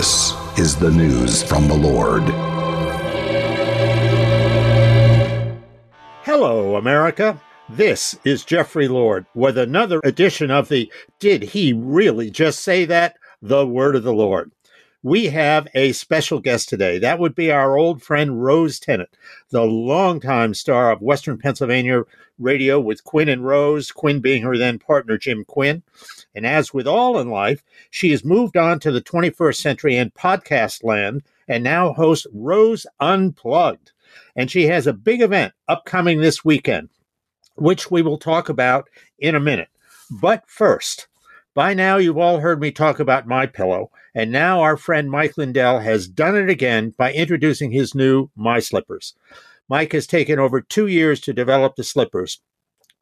This is the news from the Lord. Hello, America. This is Jeffrey Lord with another edition of the Did He Really Just Say That? The Word of the Lord. We have a special guest today. That would be our old friend Rose Tennent, the longtime star of Western Pennsylvania radio with Quinn and Rose, Quinn being her then partner Jim Quinn. And as with all in life, she has moved on to the 21st century and podcast land and now hosts Rose Unplugged. And she has a big event upcoming this weekend, which we will talk about in a minute. But first, by now you've all heard me talk about my pillow, and now our friend Mike Lindell has done it again by introducing his new My Slippers. Mike has taken over 2 years to develop the slippers.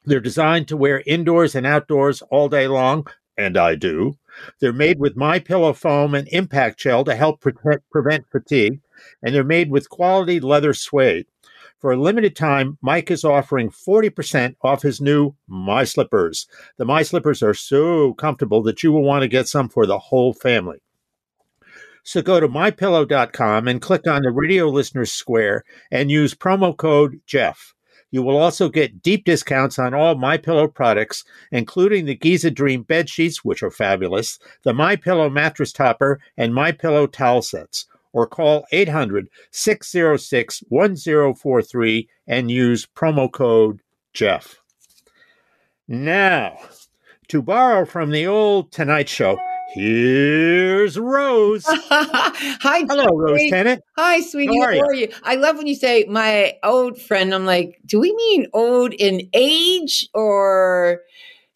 They're designed to wear indoors and outdoors all day long, and I do. They're made with my pillow foam and impact gel to help prevent fatigue, and they're made with quality leather suede. For a limited time, Mike is offering 40% off his new My Slippers. The My Slippers are so comfortable that you will want to get some for the whole family. So go to mypillow.com and click on the radio listeners square and use promo code Jeff. You will also get deep discounts on all My Pillow products, including the Giza Dream bed sheets, which are fabulous, the My Pillow mattress topper, and My Pillow towel sets or call 800 606 1043 and use promo code Jeff. Now, to borrow from the old Tonight Show, here's Rose. Hi, Hello, Rose Tennent. Hi, sweetie. How How are are, you? you? I love when you say my old friend. I'm like, do we mean old in age or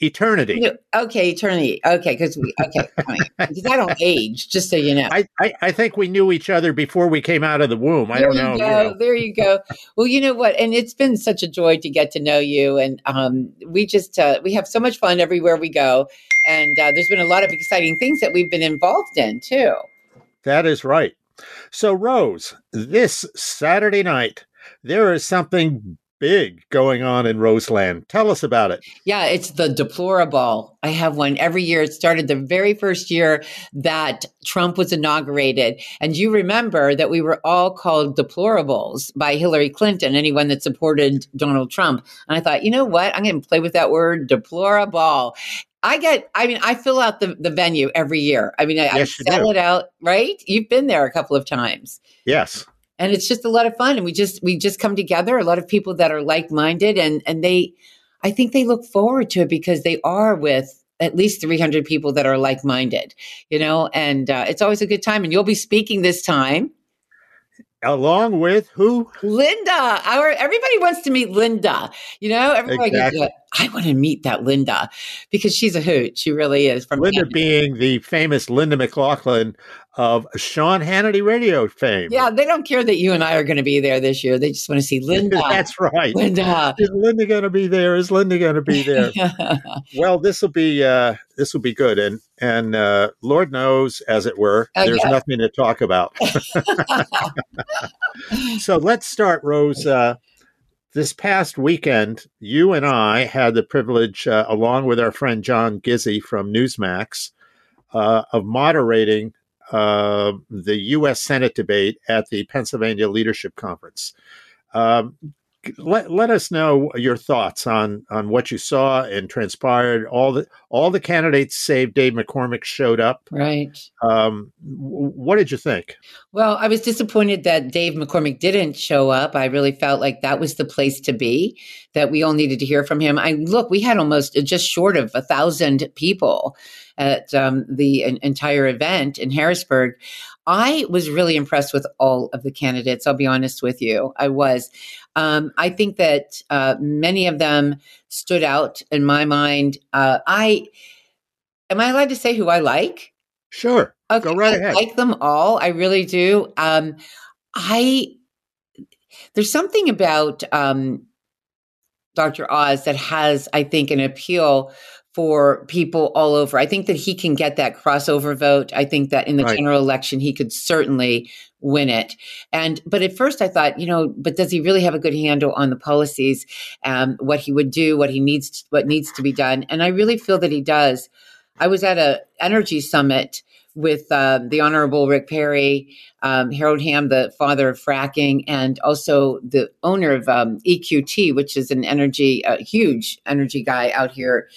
Eternity. okay, eternity? Okay, because we okay, because I don't age. Just so you know. I, I, I think we knew each other before we came out of the womb. I there don't you know. go. you know. There you go. Well, you know what? And it's been such a joy to get to know you. And um, we just uh, we have so much fun everywhere we go. And uh, there's been a lot of exciting things that we've been involved in too. That is right. So, Rose, this Saturday night, there is something big going on in Roseland. Tell us about it. Yeah, it's the DeploraBall. I have one every year. It started the very first year that Trump was inaugurated. And you remember that we were all called deplorables by Hillary Clinton, anyone that supported Donald Trump. And I thought, you know what? I'm going to play with that word deplorable. I get, I mean, I fill out the, the venue every year. I mean, I, Yes, I sell do. it out, right? You've been there a couple of times Yes. And it's just a lot of fun. And we just we just come together a lot of people that are like-minded and and they i think they look forward to it because they are with at least 300 people that are like-minded you know? And uh, it's always a good time. And you'll be speaking this time. Along with who? linda. Our everybody wants to meet linda. You know everybody Exactly. goes, i want to meet that linda because she's a hoot. She really is from Linda Canada. being the famous Linda McLaughlin of Sean Hannity radio fame. yeah they don't care that you and i are going to be there this year they just want to see linda That's right. linda Is Linda going to be there? Is Linda going to be there? well, this will be uh, this will be good, and and uh, Lord knows, as it were, Oh, there's yeah. nothing to talk about. so let's start, Rose. Uh, this past weekend, you and I had the privilege, uh, along with our friend John Gizzi from Newsmax, uh, of moderating uh, the U.S. Senate debate at the Pennsylvania Leadership Conference. Um, let, let us know your thoughts on on what you saw and transpired. All the all the candidates, save Dave McCormick, showed up. right Um, what did you think? Well, I was disappointed that Dave McCormick didn't show up. I really felt like that was the place to be, that we all needed to hear from him. I look, we had almost just short of a thousand people at um, the en- entire event in Harrisburg. I was really impressed with all of the candidates. I'll be honest with you. I was. Um, I think that uh, many of them stood out in my mind. Uh, I am I allowed to say who I like? Sure, Okay, Go right I ahead. like them all. I really do. Um, I there's something about um, Dr. Oz that has, I think, an appeal for people all over. I think that he can get that crossover vote. I think that in the Right. general election, he could certainly win it. And but at first, I thought, you know, but does he really have a good handle on the policies, um, what he would do, what he needs, what needs to be done? And I really feel that he does. I was at a energy summit with uh, the Honorable Rick Perry, um, Harold Hamm, the father of fracking, and also the owner of um, EQT, which is an energy, a huge energy guy out here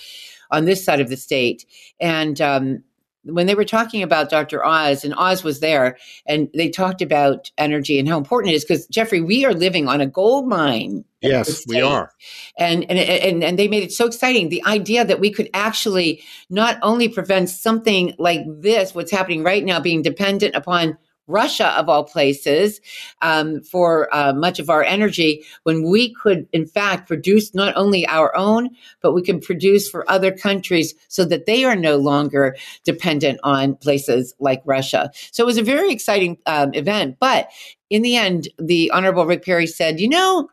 on this side of the state. And um, when they were talking about Dr. Oz, and Oz was there, and they talked about energy and how important it is because Jeffrey, we are living on a gold mine. Yes, we are, and, and and and they made it so exciting. The idea that we could actually not only prevent something like this, what's happening right now, being dependent upon Russia, of all places, um, for uh, much of our energy, when we could, in fact, produce not only our own, but we can produce for other countries so that they are no longer dependent on places like Russia. So it was a very exciting um, event. But in the end, the Honorable Rick Perry said, you know,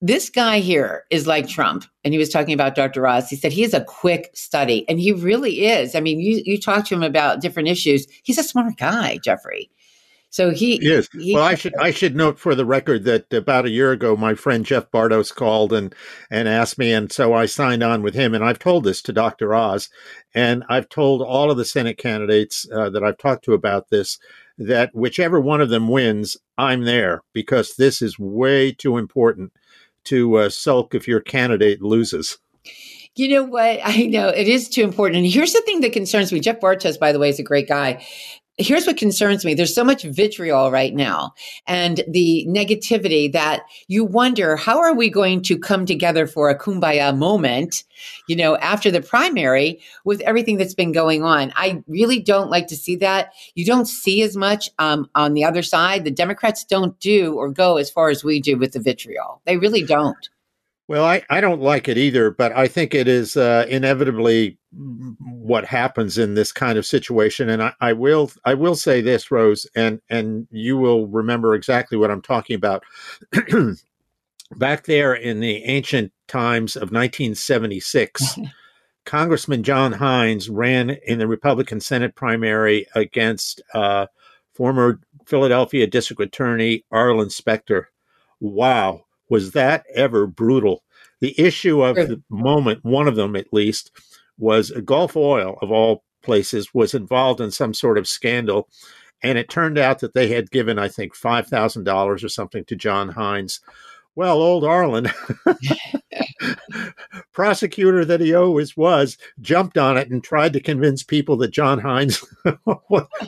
this guy here is like Trump. And he was talking about Dr. Oz. He said he is a quick study, and he really is. I mean, you, you talk to him about different issues. He's a smart guy, Jeffrey. So he is. He, well, I should I should note for the record that about a year ago, my friend Jeff Bartos called and and asked me, and so I signed on with him. And I've told this to Dr. Oz, and I've told all of the Senate candidates uh, that I've talked to about this that whichever one of them wins, I'm there because this is way too important to uh, sulk if your candidate loses. You know what? I know it is too important. And here's the thing that concerns me. Jeff Bartos, by the way, is a great guy here's what concerns me. There's so much vitriol right now and the negativity that you wonder how are we going to come together for a kumbaya moment you know after the primary with everything that's been going on? I really don't like to see that. You don't see as much um, on the other side. The democrats don't do or go as far as we do with the vitriol. They really don't well, I, I don't like it either, but I think it is uh, inevitably what happens in this kind of situation. And I, I, will I will say this, Rose, and and you will remember exactly what I'm talking about. Back there in the ancient times of 1976, Congressman John Heinz ran in the Republican Senate primary against uh, former Philadelphia District Attorney Arlen Specter. Wow was that ever brutal? The issue of the moment, one of them at least, was Gulf Oil, of all places, was involved in some sort of scandal. And it turned out that they had given, I think, $5,000 or something to John Heinz. Well, old Arlen, prosecutor that he always was, jumped on it and tried to convince people that John Heinz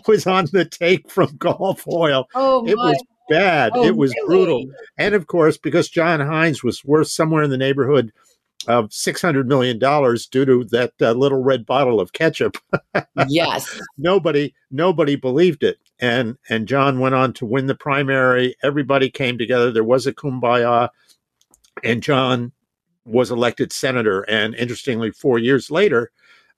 was on the take from Gulf Oil. Oh, it was bad. Oh, it was really? brutal. And of course, because John Heinz was worth somewhere in the neighborhood of $600 million due to that uh, little red bottle of ketchup. yes. Nobody, nobody believed it. And, and John went on to win the primary. Everybody came together. There was a kumbaya and John was elected senator. And interestingly, four years later,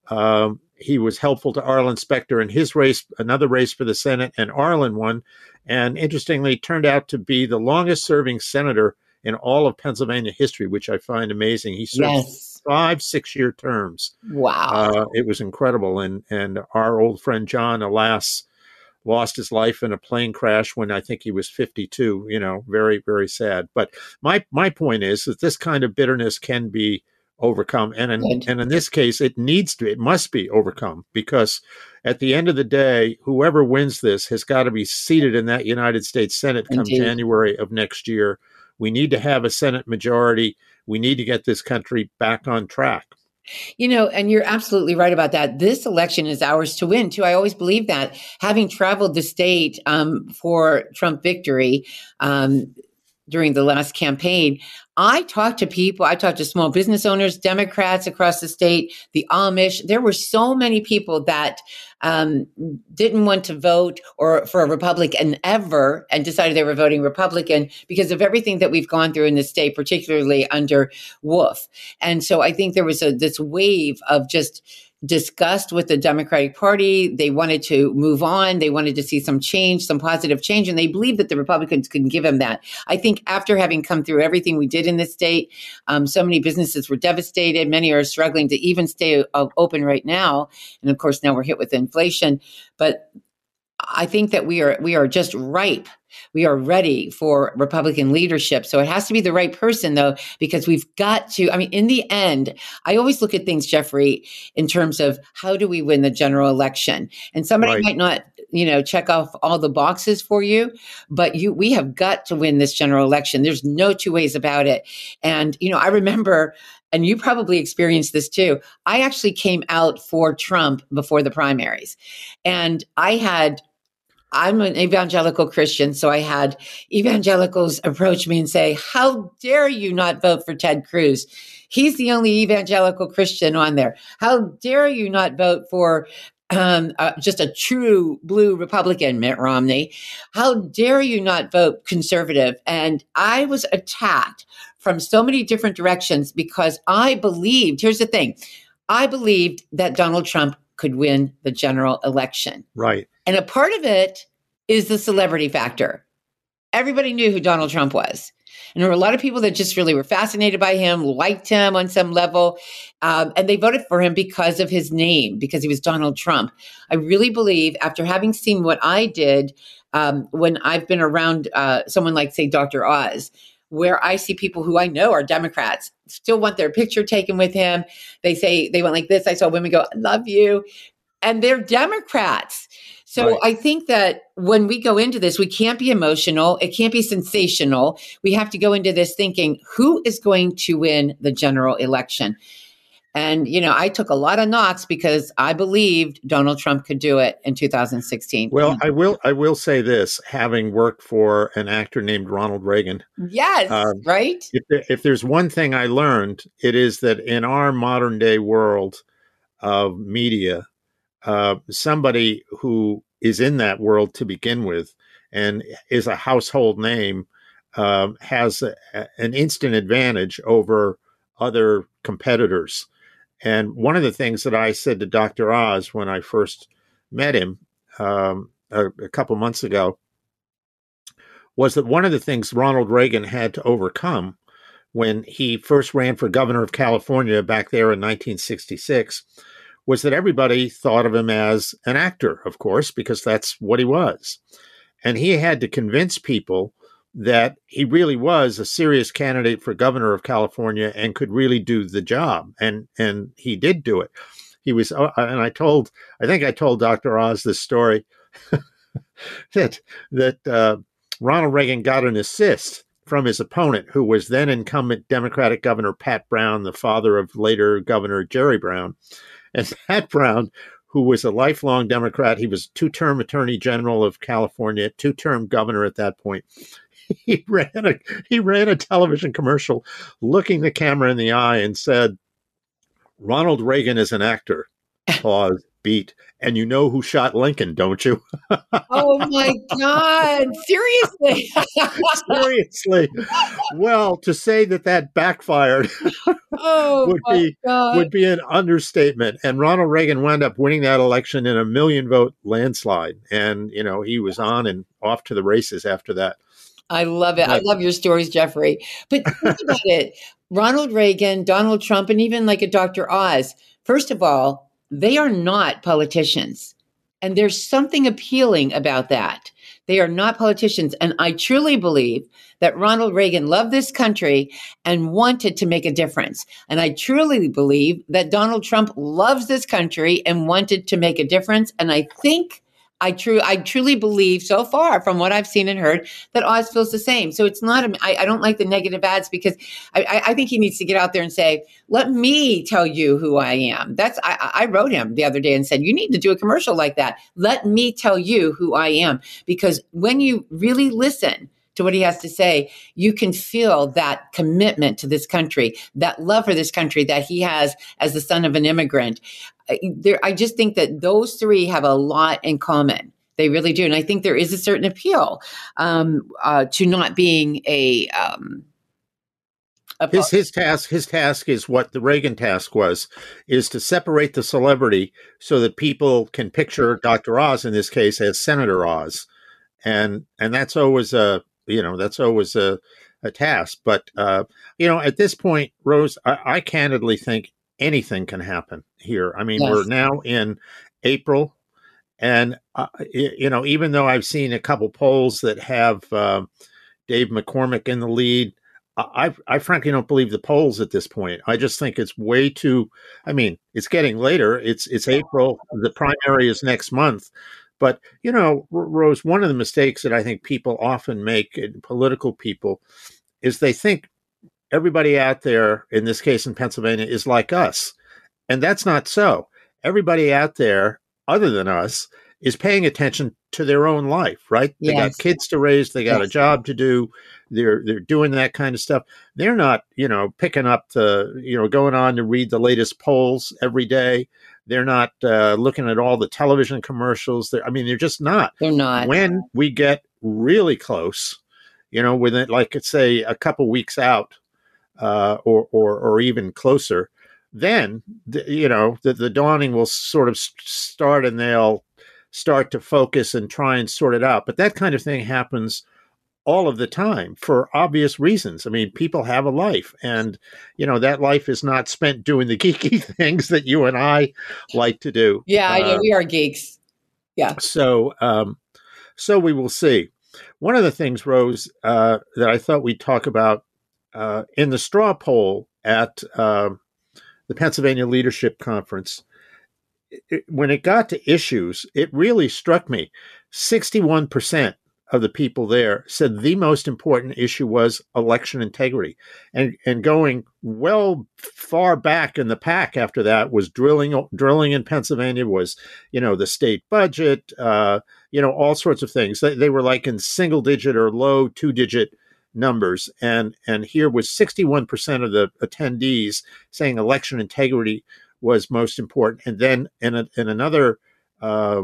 um, he was helpful to Arlen Specter in his race, another race for the Senate, and Arlen won. And interestingly, turned out to be the longest serving senator in all of Pennsylvania history, which I find amazing. He served yes. five six year terms. Wow. Uh, it was incredible. And, and our old friend John, alas, lost his life in a plane crash when I think he was 52, you know, very, very sad. But my, my point is that this kind of bitterness can be overcome and in, and in this case it needs to it must be overcome because at the end of the day whoever wins this has got to be seated in that united states senate come Indeed. january of next year we need to have a senate majority we need to get this country back on track you know, and you're absolutely right about that. This election is ours to win, too. I always believe that. Having traveled the state um, for Trump victory, um, during the last campaign, I talked to people, I talked to small business owners, Democrats across the state, the Amish. There were so many people that um, didn't want to vote or for a Republican ever and decided they were voting Republican because of everything that we've gone through in the state, particularly under Wolf. And so I think there was a, this wave of just discussed with the Democratic Party. They wanted to move on. They wanted to see some change, some positive change, and they believed that the Republicans could give them that. I think after having come through everything we did in this state, um, so many businesses were devastated. Many are struggling to even stay uh, open right now. And of course, now we're hit with inflation. But I think that we are we are just ripe. We are ready for Republican leadership. So it has to be the right person though, because we've got to, I mean, in the end, I always look at things, Jeffrey, in terms of how do we win the general election? And somebody right. might not, you know, check off all the boxes for you, but you we have got to win this general election. There's no two ways about it. And, you know, I remember and you probably experienced this too. I actually came out for Trump before the primaries. And I had I'm an evangelical Christian, so I had evangelicals approach me and say, How dare you not vote for Ted Cruz? He's the only evangelical Christian on there. How dare you not vote for um, uh, just a true blue Republican, Mitt Romney? How dare you not vote conservative? And I was attacked from so many different directions because I believed, here's the thing I believed that Donald Trump could win the general election. Right. And a part of it is the celebrity factor. Everybody knew who Donald Trump was. And there were a lot of people that just really were fascinated by him, liked him on some level, um, and they voted for him because of his name, because he was Donald Trump. I really believe, after having seen what I did um, when I've been around uh, someone like, say, Dr. Oz, where I see people who I know are Democrats still want their picture taken with him. They say they went like this. I saw women go, I love you. And they're Democrats. So right. I think that when we go into this, we can't be emotional. It can't be sensational. We have to go into this thinking, who is going to win the general election? And, you know, I took a lot of knocks because I believed Donald Trump could do it in 2016. Well, I will, I will say this, having worked for an actor named Ronald Reagan. Yes. Um, right. If, if there's one thing I learned, it is that in our modern day world of media, uh, somebody who is in that world to begin with and is a household name um, has a, an instant advantage over other competitors. And one of the things that I said to Dr. Oz when I first met him um, a, a couple months ago was that one of the things Ronald Reagan had to overcome when he first ran for governor of California back there in 1966 was that everybody thought of him as an actor, of course, because that's what he was. And he had to convince people that he really was a serious candidate for governor of California and could really do the job. And and he did do it. He was, uh, and I told, I think I told Dr. Oz this story that that uh, Ronald Reagan got an assist from his opponent, who was then incumbent Democratic Governor Pat Brown, the father of later Governor Jerry Brown. And Pat Brown, who was a lifelong Democrat, he was two term Attorney General of California, two term governor at that point. He ran a he ran a television commercial looking the camera in the eye and said, Ronald Reagan is an actor. Pause beat. And you know who shot Lincoln, don't you? oh my God. Seriously. Seriously. Well, to say that that backfired oh would be God. would be an understatement. And Ronald Reagan wound up winning that election in a million vote landslide. And, you know, he was on and off to the races after that. I love it. I love your stories, Jeffrey. But think about it. Ronald Reagan, Donald Trump, and even like a Dr. Oz. First of all, they are not politicians. And there's something appealing about that. They are not politicians. And I truly believe that Ronald Reagan loved this country and wanted to make a difference. And I truly believe that Donald Trump loves this country and wanted to make a difference. And I think I true I truly believe so far from what I've seen and heard that Oz feels the same. So it's not a, I, I don't like the negative ads because I, I, think he needs to get out there and say, "Let me tell you who I am." That's I, I wrote him the other day and said, "You need to do a commercial like that. Let me tell you who I am." Because when you really listen to what he has to say, you can feel that commitment to this country, that love for this country that he has as the son of an immigrant there, I just think that those three have a lot in common. They really do, and I think there is a certain appeal um, uh, to not being a. Um, a his his task his task is what the Reagan task was is to separate the celebrity so that people can picture Dr. Oz in this case as Senator Oz, and and that's always a you know that's always a a task. But uh, you know, at this point, Rose, I, I, candidly think anything can happen here. I mean, yes. we're now in April, And uh, you know, even though I've seen a couple polls that have uh, Dave McCormick in the lead, I, I frankly don't believe the polls at this point. I just think it's way too. I mean, it's getting later. It's it's April. The primary is next month. But you know, Rose, one of the mistakes that I think people often make, political people, is they think everybody out there, in this case in Pennsylvania, is like us, and that's not so. Everybody out there, other than us, is paying attention to their own life, right? They yes. got kids to raise, they got yes. a job to do, they're they're doing that kind of stuff. They're not, you know, picking up the, you know, going on to read the latest polls every day. They're not uh, looking at all the television commercials. They're, I mean, they're just not. They're not. When we get really close, you know, within like say a couple weeks out, uh, or or or even closer, then the, you know the, the dawning will sort of start, and they'll start to focus and try and sort it out. But that kind of thing happens all of the time for obvious reasons. I mean, people have a life, and you know that life is not spent doing the geeky things that you and I like to do. Yeah, I know we are geeks. Yeah. So, um, so we will see. One of the things, Rose, uh, that I thought we'd talk about uh, in the straw poll at uh, the Pennsylvania Leadership Conference it, when it got to issues, it really struck me. 61% of the people there said the most important issue was election integrity. And and going well far back in the pack after that was drilling drilling in Pennsylvania was, you know, the state budget, uh, you know, all sorts of things. They, they were like in single digit or low two digit numbers and and here was 61% of the attendees saying election integrity was most important. And then in, a, in another uh,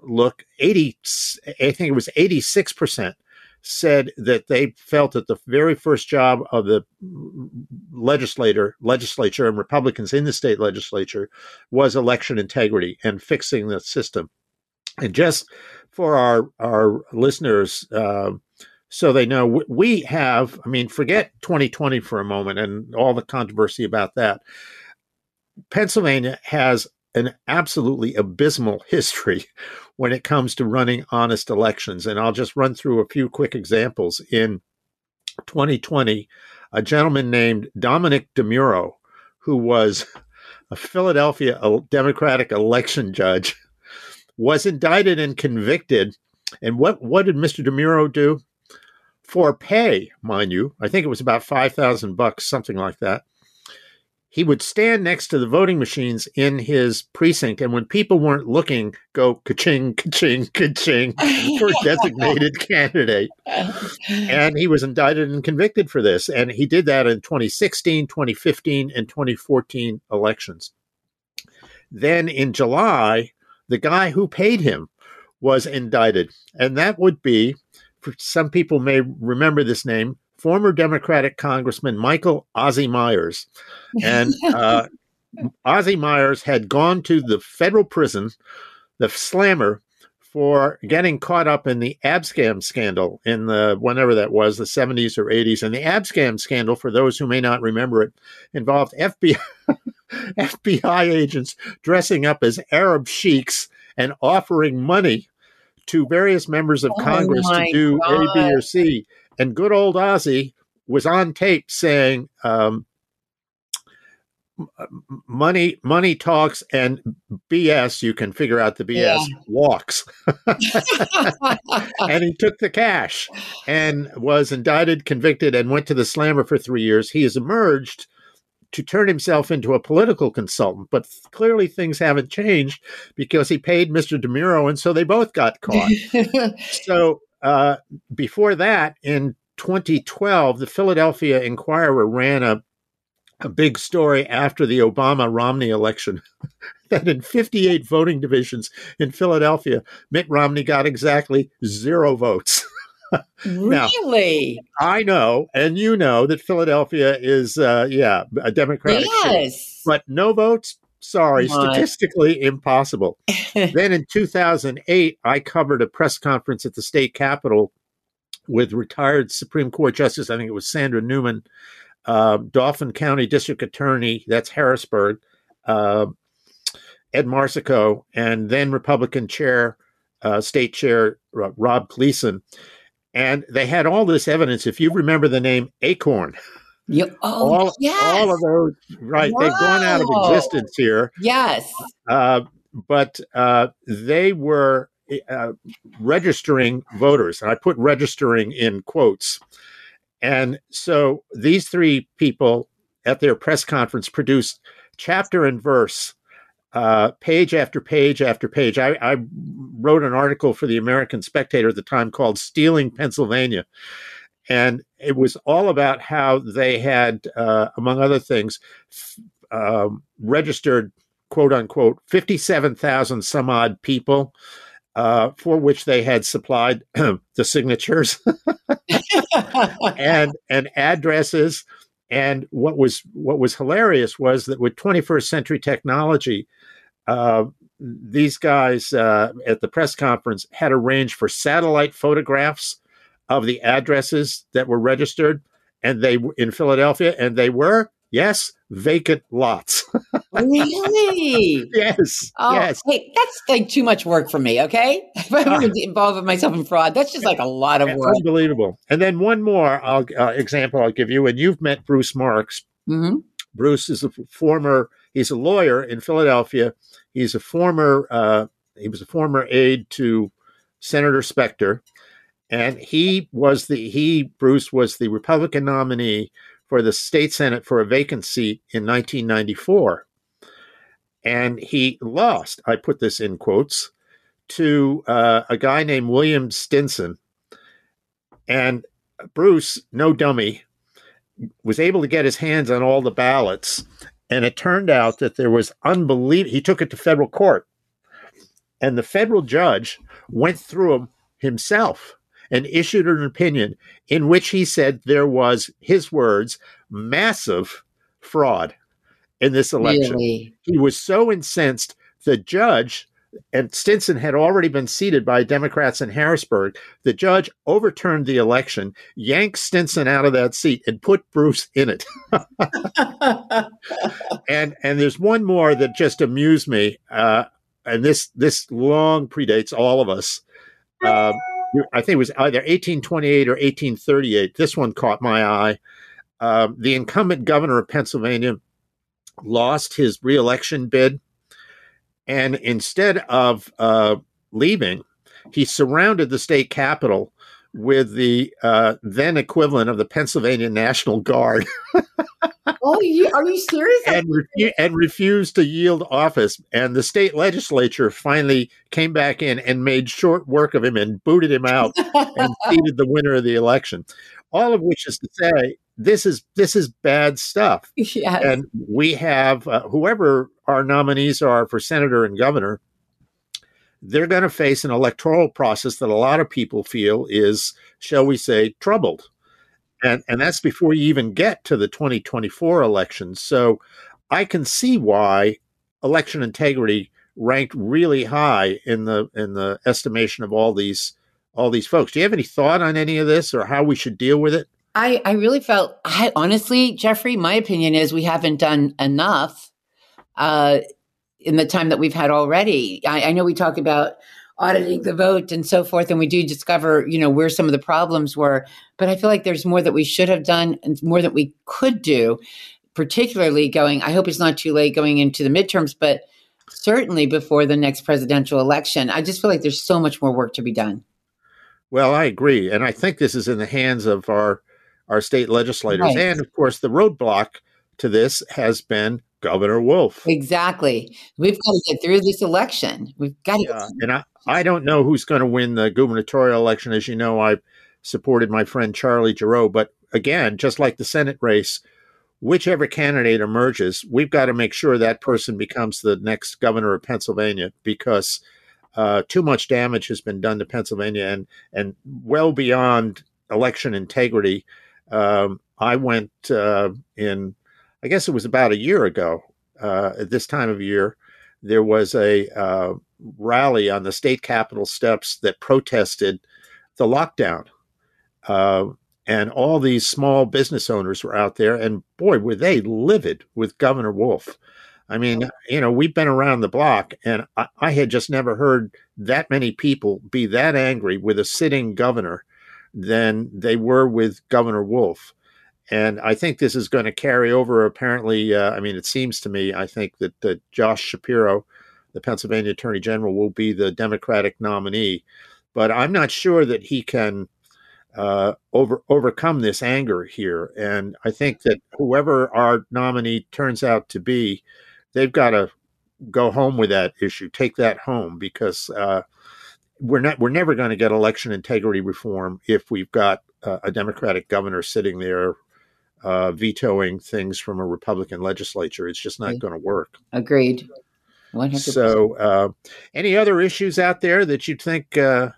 look, 80, I think it was 86% said that they felt that the very first job of the legislator, legislature and Republicans in the state legislature was election integrity and fixing the system. And just for our, our listeners, uh, so they know we have, I mean, forget 2020 for a moment and all the controversy about that. Pennsylvania has an absolutely abysmal history when it comes to running honest elections. And I'll just run through a few quick examples. In 2020, a gentleman named Dominic DeMuro, who was a Philadelphia Democratic election judge, was indicted and convicted. And what, what did Mr. DeMuro do? For pay, mind you, I think it was about 5,000 bucks, something like that he would stand next to the voting machines in his precinct, and when people weren't looking, go ka-ching, ka-ching, ka-ching for designated candidate. And he was indicted and convicted for this. And he did that in 2016, 2015, and 2014 elections. Then in July, the guy who paid him was indicted. And that would be, for some people may remember this name, former Democratic Congressman Michael Ozzie Myers. And uh, Ozzie Myers had gone to the federal prison, the slammer, for getting caught up in the Abscam scandal in the whenever that was, the 70s or 80s. And the Abscam scandal, for those who may not remember it, involved FBI, FBI agents dressing up as Arab sheiks and offering money to various members of oh Congress to do God. A, B, or C. And good old Ozzie was on tape saying, um, money money talks and bs you can figure out the bs yeah. walks. And he took the cash and was indicted convicted and went to the slammer for three years. He has emerged to turn himself into a political consultant but clearly things haven't changed because he paid mr demuro and so they both got caught. So uh, before that, in 2012, the Philadelphia Inquirer ran a, a big story after the Obama Romney election that in 58 voting divisions in Philadelphia, Mitt Romney got exactly zero votes. now, really? I know, and you know that Philadelphia is, uh, yeah, a Democratic yes. City. But no votes, Sorry, statistically impossible. then in 2008, I covered a press conference at the state capitol with retired Supreme Court Justice, I think it was Sandra Newman, uh, Dauphin County District Attorney, that's Harrisburg, uh, Ed Marsico and then Republican chair, uh, state chair Rob Gleason. And they had all this evidence. If you remember the name Acorn, you, oh, all, yes. all of those, right? They've gone out of existence here. Yes. Uh, but uh, they were uh, registering voters, and I put registering in quotes. And so these three people at their press conference produced chapter and verse, uh, page after page after page. I, I wrote an article for the American Spectator at the time called Stealing Pennsylvania. And it was all about how they had, uh, among other things, um, registered quote unquote 57,000 some odd people uh, for which they had supplied the signatures and and addresses. And what was what was hilarious was that with 21st century technology uh, these guys uh, at the press conference had arranged for satellite photographs of the addresses that were registered and they were in Philadelphia and they were yes vacant lots really? yes Oh, yes hey, that's like too much work for me. Okay, if I'm going to involve myself in fraud, that's just like a lot of work. Unbelievable. And then one more I'll, uh, example I'll give you. And you've met Bruce Marks. hmm Bruce is a former, he's a lawyer in Philadelphia. He's a former, uh, he was a former aide to Senator Specter. And he was the, he, Bruce, was the Republican nominee for the state Senate for a vacant seat in 1994. And he lost, I put this in quotes, to uh, a guy named William Stinson. And Bruce, no dummy, was able to get his hands on all the ballots. And it turned out that there was unbelievable. He took it to federal court. And the federal judge went through them himself and issued an opinion in which he said there was, his words, massive fraud in this election Really? he was so incensed the judge and Stinson had already been seated by Democrats in Harrisburg. The judge overturned the election, yanked Stinson out of that seat, and put Bruce in it. and and there's one more that just amused me, uh, and this this long predates all of us. Um, I think it was either 1828 or 1838. This one caught my eye. Um, the incumbent governor of Pennsylvania lost his reelection bid, and instead of uh, leaving, he surrounded the state capitol with the uh, then equivalent of the Pennsylvania National Guard oh, you, are you serious? and, refu- and refused to yield office. And the state legislature finally came back in and made short work of him and booted him out and seated the winner of the election. All of which is to say, this is this is bad stuff. yes. And we have uh, whoever our nominees are for senator and governor, they're going to face an electoral process that a lot of people feel is, shall we say, troubled. And, and that's before you even get to the 2024 elections. So I can see why election integrity ranked really high in the in the estimation of all these all these folks. Do you have any thought on any of this or how we should deal with it? I, I really felt, I honestly, Jeffrey, my opinion is we haven't done enough uh, in the time that we've had already. I, I know we talk about auditing the vote and so forth, and we do discover, you know, where some of the problems were. But I feel like there's more that we should have done and more that we could do, particularly going, I hope it's not too late going into the midterms, but certainly before the next presidential election. I just feel like there's so much more work to be done. Well, I agree, and I think this is in the hands of our our state legislators, Right. and of course, the roadblock to this has been Governor Wolf. Exactly. We've got to get through this election. We've got to. Uh, and I, I don't know who's going to win the gubernatorial election. As you know, I've supported my friend Charlie Gerow, but again, just like the Senate race, whichever candidate emerges, we've got to make sure that person becomes the next governor of Pennsylvania because uh, too much damage has been done to Pennsylvania and and well beyond election integrity. Um, I went uh, in, I guess it was about a year ago uh, at this time of year. There was a uh, rally on the state capitol steps that protested the lockdown. Uh, and all these small business owners were out there, and boy, were they livid with Governor Wolf. I mean, you know, we've been around the block, and I, I, had just never heard that many people be that angry with a sitting governor than they were with Governor Wolf. And I think this is going to carry over. Apparently, uh, I mean, it seems to me, I think that, that Josh Shapiro, the Pennsylvania Attorney General, will be the Democratic nominee. But I'm not sure that he can uh, over overcome this anger here. And I think that whoever our nominee turns out to be, they've got to go home with that issue, take that home, because uh, we're not we're never going to get election integrity reform if we've got uh, a Democratic governor sitting there uh, vetoing things from a Republican legislature. It's just not going to work. Agreed. 100%. So, uh, any other issues out there that you think? Uh,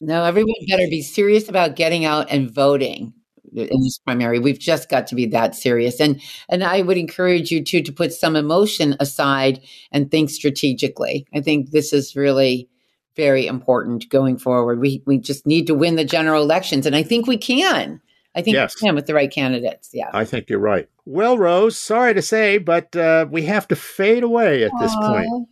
no, everyone better be serious about getting out and voting in this primary. We've just got to be that serious. And and I would encourage you too to put some emotion aside and think strategically. I think this is really very important going forward. We we just need to win the general elections, and I think we can. I think yes. we can with the right candidates. Yeah, I think you're right. Well, Rose, sorry to say, but uh, we have to fade away at Aww. this point.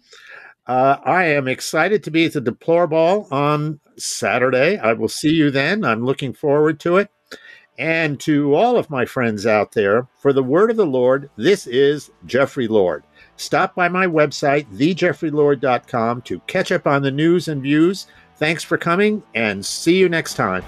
Uh, I am excited to be at the DeploraBall on Saturday. I will see you then. I'm looking forward to it. And to all of my friends out there, for the word of the Lord, this is Jeffrey Lord. Stop by my website, thejeffreylord.com, to catch up on the news and views. Thanks for coming, and see you next time.